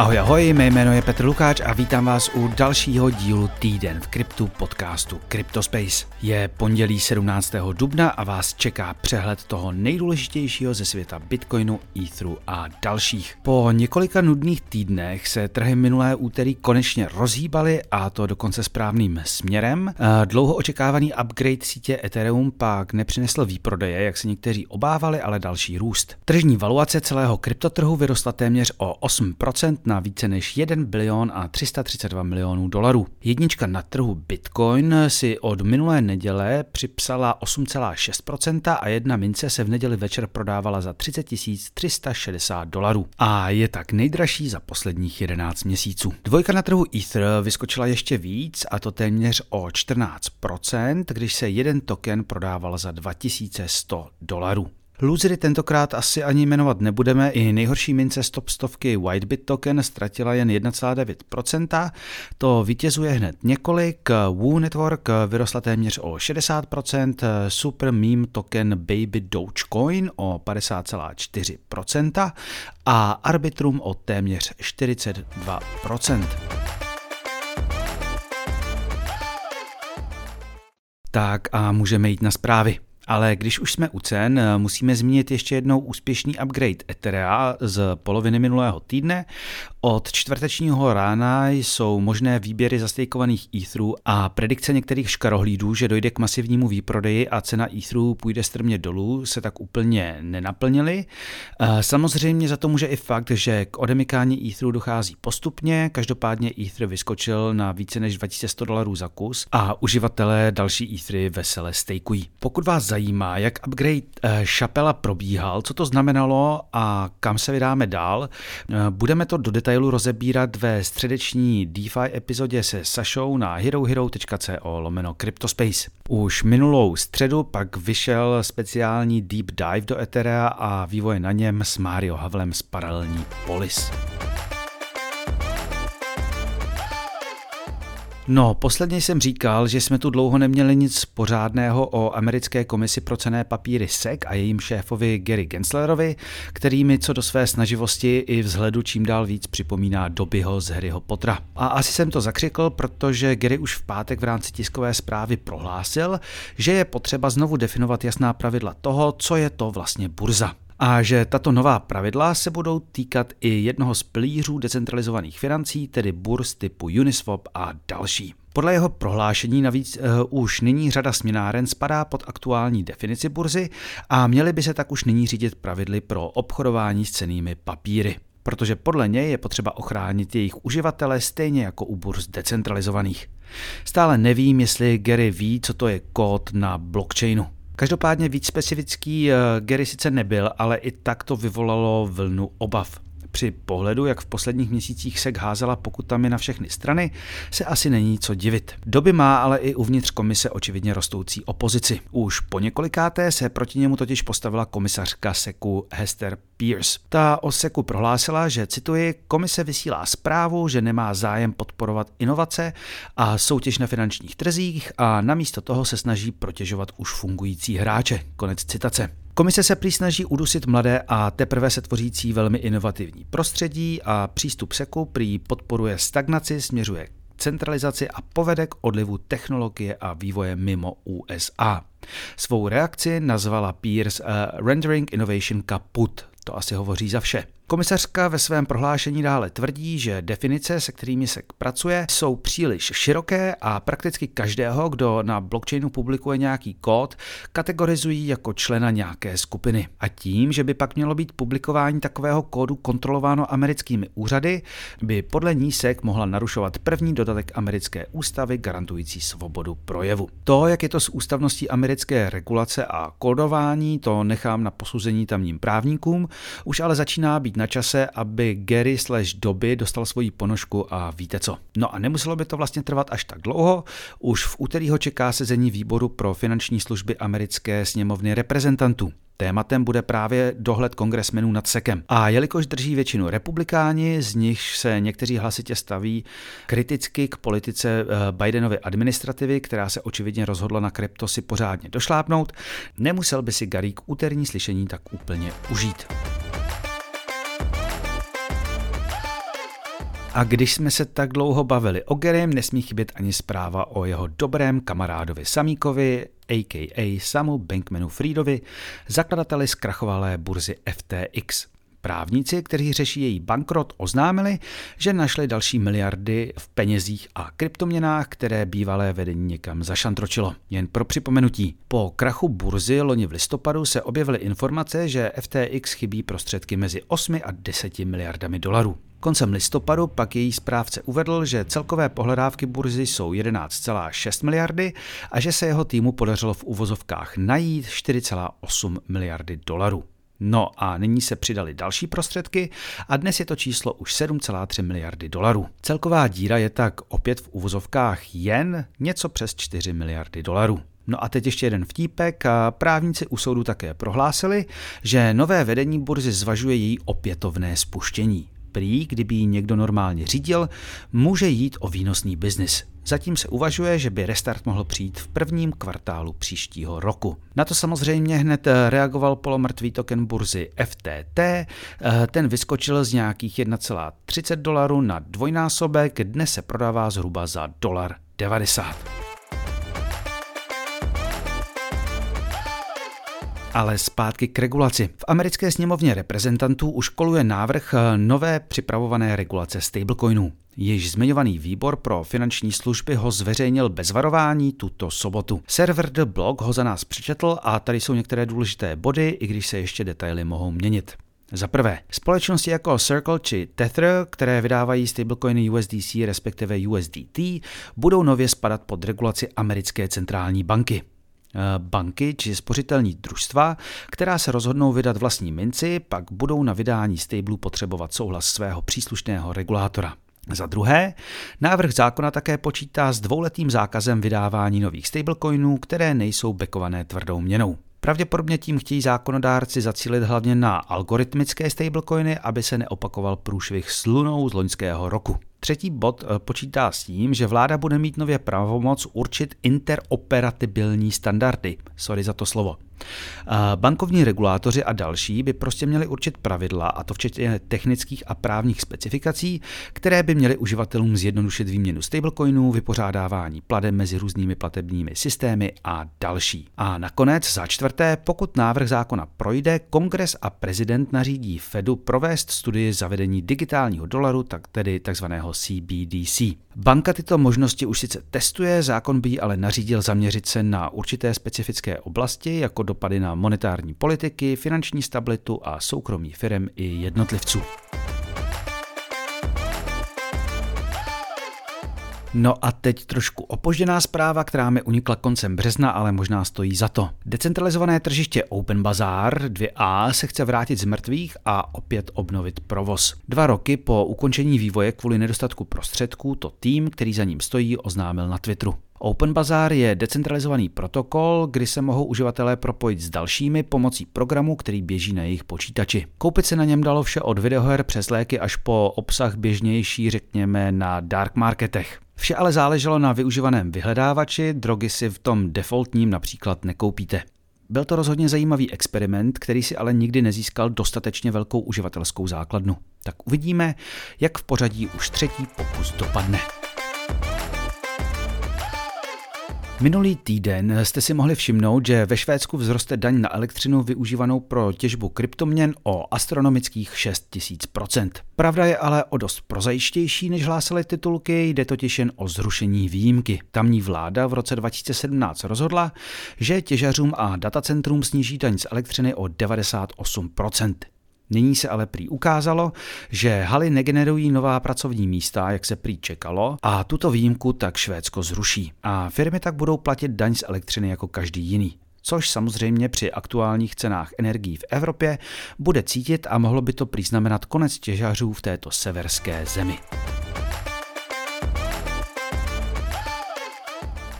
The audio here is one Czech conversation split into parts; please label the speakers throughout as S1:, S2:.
S1: Ahoj, ahoj, mé jméno je Petr Lukáč a vítám vás u dalšího dílu Týden v kryptu podcastu CryptoSpace. Je pondělí 17. dubna a vás čeká přehled toho nejdůležitějšího ze světa Bitcoinu, Etheru a dalších. Po několika nudných týdnech se trhy minulé úterý konečně rozhýbaly a to dokonce správným směrem. Dlouho očekávaný upgrade sítě Ethereum pak nepřinesl výprodeje, jak se někteří obávali, ale další růst. Tržní valuace celého kryptotrhu vyrostla téměř o 8% na více než 1 bilion a 332 milionů dolarů. Jednička na trhu Bitcoin si od minulé neděle připsala 8,6% a jedna mince se v neděli večer prodávala za 30 360 dolarů a je tak nejdražší za posledních 11 měsíců. Dvojka na trhu Ether vyskočila ještě víc a to téměř o 14%, když se jeden token prodával za 2100 dolarů. Losery tentokrát asi ani jmenovat nebudeme, i nejhorší mince stop stovky Whitebit token ztratila jen 1,9%, to vítězuje hned několik, Woo Network vyrostla téměř o 60%, Super Meme token Baby Dogecoin o 50,4% a Arbitrum o téměř 42%. Tak a můžeme jít na zprávy. Ale když už jsme u cen, eh, musíme zmínit ještě jednou úspěšný upgrade Etherea z poloviny minulého týdne. Od čtvrtečního rána jsou možné výběry zastejkovaných Etherů a predikce některých škarohlídů, že dojde k masivnímu výprodeji a cena Etherů půjde strmě dolů, se tak úplně nenaplnily. Eh, samozřejmě za to může i fakt, že k odemykání Etherů dochází postupně, každopádně Ether vyskočil na více než 2100 dolarů za kus a uživatelé další Ethery vesele stejkují. Pokud vás zajímá, jak upgrade Šapela eh, probíhal, co to znamenalo a kam se vydáme dál. Eh, budeme to do detailu rozebírat ve středeční DeFi epizodě se Sašou na herohero.co lomeno Cryptospace. Už minulou středu pak vyšel speciální deep dive do Etherea a vývoje na něm s Mario Havlem z paralelní Polis. No, posledně jsem říkal, že jsme tu dlouho neměli nic pořádného o americké komisi pro cené papíry SEC a jejím šéfovi Gary Genslerovi, který mi co do své snaživosti i vzhledu čím dál víc připomíná dobyho z Harryho Pottera. A asi jsem to zakřikl, protože Gary už v pátek v rámci tiskové zprávy prohlásil, že je potřeba znovu definovat jasná pravidla toho, co je to vlastně burza a že tato nová pravidla se budou týkat i jednoho z pilířů decentralizovaných financí, tedy burz typu Uniswap a další. Podle jeho prohlášení navíc uh, už nyní řada směnáren spadá pod aktuální definici burzy a měly by se tak už nyní řídit pravidly pro obchodování s cenými papíry protože podle něj je potřeba ochránit jejich uživatele stejně jako u burz decentralizovaných. Stále nevím, jestli Gary ví, co to je kód na blockchainu. Každopádně víc specifický eh, Gary sice nebyl, ale i tak to vyvolalo vlnu obav. Při pohledu, jak v posledních měsících se házela pokutami na všechny strany, se asi není co divit. Doby má ale i uvnitř komise očividně rostoucí opozici. Už po několikáté se proti němu totiž postavila komisařka Seku Hester Pierce. Ta o Seku prohlásila, že cituji, komise vysílá zprávu, že nemá zájem podporovat inovace a soutěž na finančních trzích a namísto toho se snaží protěžovat už fungující hráče. Konec citace. Komise se prý snaží udusit mladé a teprve se tvořící velmi inovativní prostředí a přístup SEKu prý podporuje stagnaci, směřuje k centralizaci a povede k odlivu technologie a vývoje mimo USA. Svou reakci nazvala Pierce uh, Rendering Innovation kaput. To asi hovoří za vše. Komisařka ve svém prohlášení dále tvrdí, že definice, se kterými se pracuje, jsou příliš široké a prakticky každého, kdo na blockchainu publikuje nějaký kód, kategorizují jako člena nějaké skupiny. A tím, že by pak mělo být publikování takového kódu kontrolováno americkými úřady, by podle ní SEC mohla narušovat první dodatek americké ústavy garantující svobodu projevu. To, jak je to s ústavností americké regulace a kódování, to nechám na posuzení tamním právníkům, už ale začíná být na čase, aby Gary slash doby dostal svoji ponožku a víte co. No a nemuselo by to vlastně trvat až tak dlouho, už v úterý ho čeká sezení výboru pro finanční služby americké sněmovny reprezentantů. Tématem bude právě dohled kongresmenů nad sekem. A jelikož drží většinu republikáni, z nich se někteří hlasitě staví kriticky k politice eh, Bidenovy administrativy, která se očividně rozhodla na krypto si pořádně došlápnout, nemusel by si Gary k úterní slyšení tak úplně užít. A když jsme se tak dlouho bavili o Gerym, nesmí chybět ani zpráva o jeho dobrém kamarádovi Samíkovi, a.k.a. Samu Bankmanu Friedovi, zakladateli zkrachovalé burzy FTX. Právníci, kteří řeší její bankrot, oznámili, že našli další miliardy v penězích a kryptoměnách, které bývalé vedení někam zašantročilo. Jen pro připomenutí, po krachu burzy loni v listopadu se objevily informace, že FTX chybí prostředky mezi 8 a 10 miliardami dolarů. Koncem listopadu pak její správce uvedl, že celkové pohledávky burzy jsou 11,6 miliardy a že se jeho týmu podařilo v uvozovkách najít 4,8 miliardy dolarů. No a nyní se přidali další prostředky a dnes je to číslo už 7,3 miliardy dolarů. Celková díra je tak opět v uvozovkách jen něco přes 4 miliardy dolarů. No a teď ještě jeden vtípek. Právníci u soudu také prohlásili, že nové vedení burzy zvažuje její opětovné spuštění. Prý, kdyby ji někdo normálně řídil, může jít o výnosný biznis. Zatím se uvažuje, že by restart mohl přijít v prvním kvartálu příštího roku. Na to samozřejmě hned reagoval polomrtvý token burzy FTT. Ten vyskočil z nějakých 1,30 dolarů na dvojnásobek, dnes se prodává zhruba za dolar 90. Ale zpátky k regulaci. V americké sněmovně reprezentantů už koluje návrh eh, nové připravované regulace stablecoinů. Již zmiňovaný výbor pro finanční služby ho zveřejnil bez varování tuto sobotu. Server The Blog ho za nás přečetl a tady jsou některé důležité body, i když se ještě detaily mohou měnit. Za prvé, společnosti jako Circle či Tether, které vydávají stablecoiny USDC respektive USDT, budou nově spadat pod regulaci americké centrální banky. Eh, banky či spořitelní družstva, která se rozhodnou vydat vlastní minci, pak budou na vydání stablu potřebovat souhlas svého příslušného regulátora. Za druhé, návrh zákona také počítá s dvouletým zákazem vydávání nových stablecoinů, které nejsou bekované tvrdou měnou. Pravděpodobně tím chtějí zákonodárci zacílit hlavně na algoritmické stablecoiny, aby se neopakoval průšvih s lunou z loňského roku. Třetí bod eh, počítá s tím, že vláda bude mít nově pravomoc určit interoperatibilní standardy. Sorry za to slovo. Bankovní regulátoři a další by prostě měli určit pravidla, a to včetně technických a právních specifikací, které by měly uživatelům zjednodušit výměnu stablecoinů, vypořádávání pladem mezi různými platebními systémy a další. A nakonec za čtvrté, pokud návrh zákona projde, kongres a prezident nařídí Fedu provést studii zavedení digitálního dolaru, tak tedy takzvaného CBDC. Banka tyto možnosti už sice testuje, zákon by jí ale nařídil zaměřit se na určité specifické oblasti, jako dopady na monetární politiky, finanční stabilitu a soukromí firm i jednotlivců. No a teď trošku opožděná zpráva, která mi unikla koncem března, ale možná stojí za to. Decentralizované tržiště Open Bazaar 2A se chce vrátit z mrtvých a opět obnovit provoz. Dva roky po ukončení vývoje kvůli nedostatku prostředků to tým, který za ním stojí, oznámil na Twitteru. Open Bazaar je decentralizovaný protokol, kdy se mohou uživatelé propojit s dalšími pomocí programu, který běží na jejich počítači. Koupit se na něm dalo vše od videoher přes léky až po obsah běžnější, řekněme, na dark marketech. Vše ale záleželo na využívaném vyhledávači, drogy si v tom defaultním například nekoupíte. Byl to rozhodně zajímavý experiment, který si ale nikdy nezískal dostatečně velkou uživatelskou základnu. Tak uvidíme, jak v pořadí už třetí pokus dopadne. Minulý týden jste si mohli všimnout, že ve Švédsku vzroste daň na elektřinu využívanou pro těžbu kryptoměn o astronomických 6000%. Pravda je ale o dost prozajištější, než hlásaly titulky, jde totiž jen o zrušení výjimky. Tamní vláda v roce 2017 rozhodla, že těžařům a datacentrům sníží daň z elektřiny o 98%. Nyní se ale prý ukázalo, že haly negenerují nová pracovní místa, jak se prý čekalo, a tuto výjimku tak Švédsko zruší. A firmy tak budou platit daň z elektřiny jako každý jiný což samozřejmě při aktuálních cenách energií v Evropě bude cítit a mohlo by to prý znamenat konec těžařů v této severské zemi.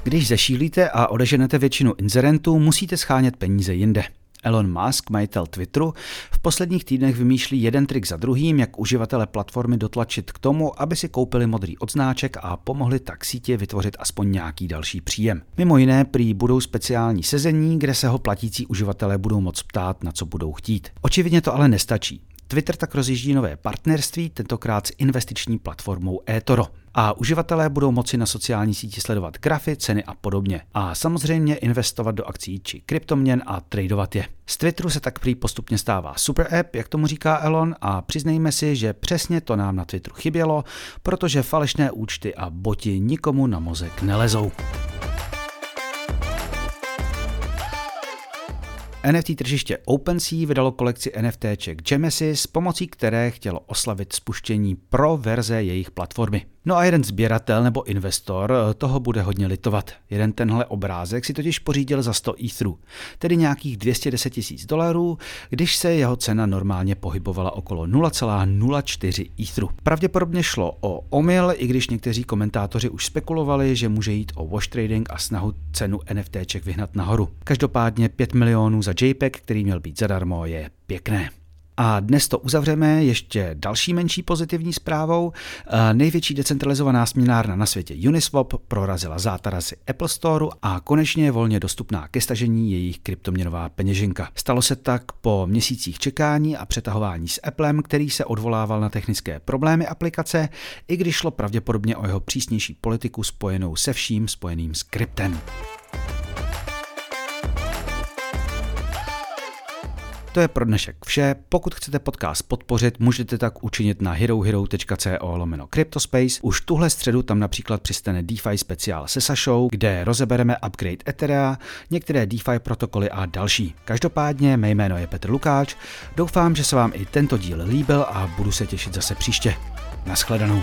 S1: Když zešílíte a odeženete většinu inzerentů, musíte schánět peníze jinde. Elon Musk, majitel Twitteru, v posledních týdnech vymýšlí jeden trik za druhým, jak uživatele platformy dotlačit k tomu, aby si koupili modrý odznáček a pomohli tak sítě vytvořit aspoň nějaký další příjem. Mimo jiné prý budou speciální sezení, kde se ho platící uživatelé budou moc ptát, na co budou chtít. Očividně to ale nestačí. Twitter tak rozjíždí nové partnerství, tentokrát s investiční platformou eToro. A uživatelé budou moci na sociální síti sledovat grafy, ceny a podobně. A samozřejmě investovat do akcí či kryptoměn a tradovat je. Z Twitteru se tak prý postupně stává super app, jak tomu říká Elon, a přiznejme si, že přesně to nám na Twitteru chybělo, protože falešné účty a boti nikomu na mozek nelezou. NFT tržiště OpenSea vydalo kolekci NFTček Genesis, pomocí které chtělo oslavit spuštění pro verze jejich platformy. No a jeden sběratel nebo investor eh, toho bude hodně litovat. Jeden tenhle obrázek si totiž pořídil za 100 etherů, tedy nějakých 210 tisíc dolarů, když se jeho cena normálně pohybovala okolo 0,04 etheru. Pravděpodobně šlo o omyl, i když někteří komentátoři už spekulovali, že může jít o wash trading a snahu cenu NFTček vyhnat nahoru. Každopádně 5 milionů za JPEG, který měl být zadarmo, je pěkné. A dnes to uzavřeme ještě další menší pozitivní zprávou. Eh, největší decentralizovaná směnárna na světě Uniswap prorazila zátarasy Apple Store a konečně je volně dostupná ke stažení jejich kryptoměnová peněženka. Stalo se tak po měsících čekání a přetahování s Applem, který se odvolával na technické problémy aplikace, i když šlo pravděpodobně o jeho přísnější politiku spojenou se vším spojeným s kryptem. To je pro dnešek vše. Pokud chcete podcast podpořit, můžete tak učinit na herohero.co lomeno Cryptospace. Už tuhle středu tam například přistane DeFi speciál se Sašou, kde rozebereme upgrade Etherea, některé DeFi protokoly a další. Každopádně mé jméno je Petr Lukáč. Doufám, že se vám i tento díl líbil a budu se těšit zase příště. Naschledanou.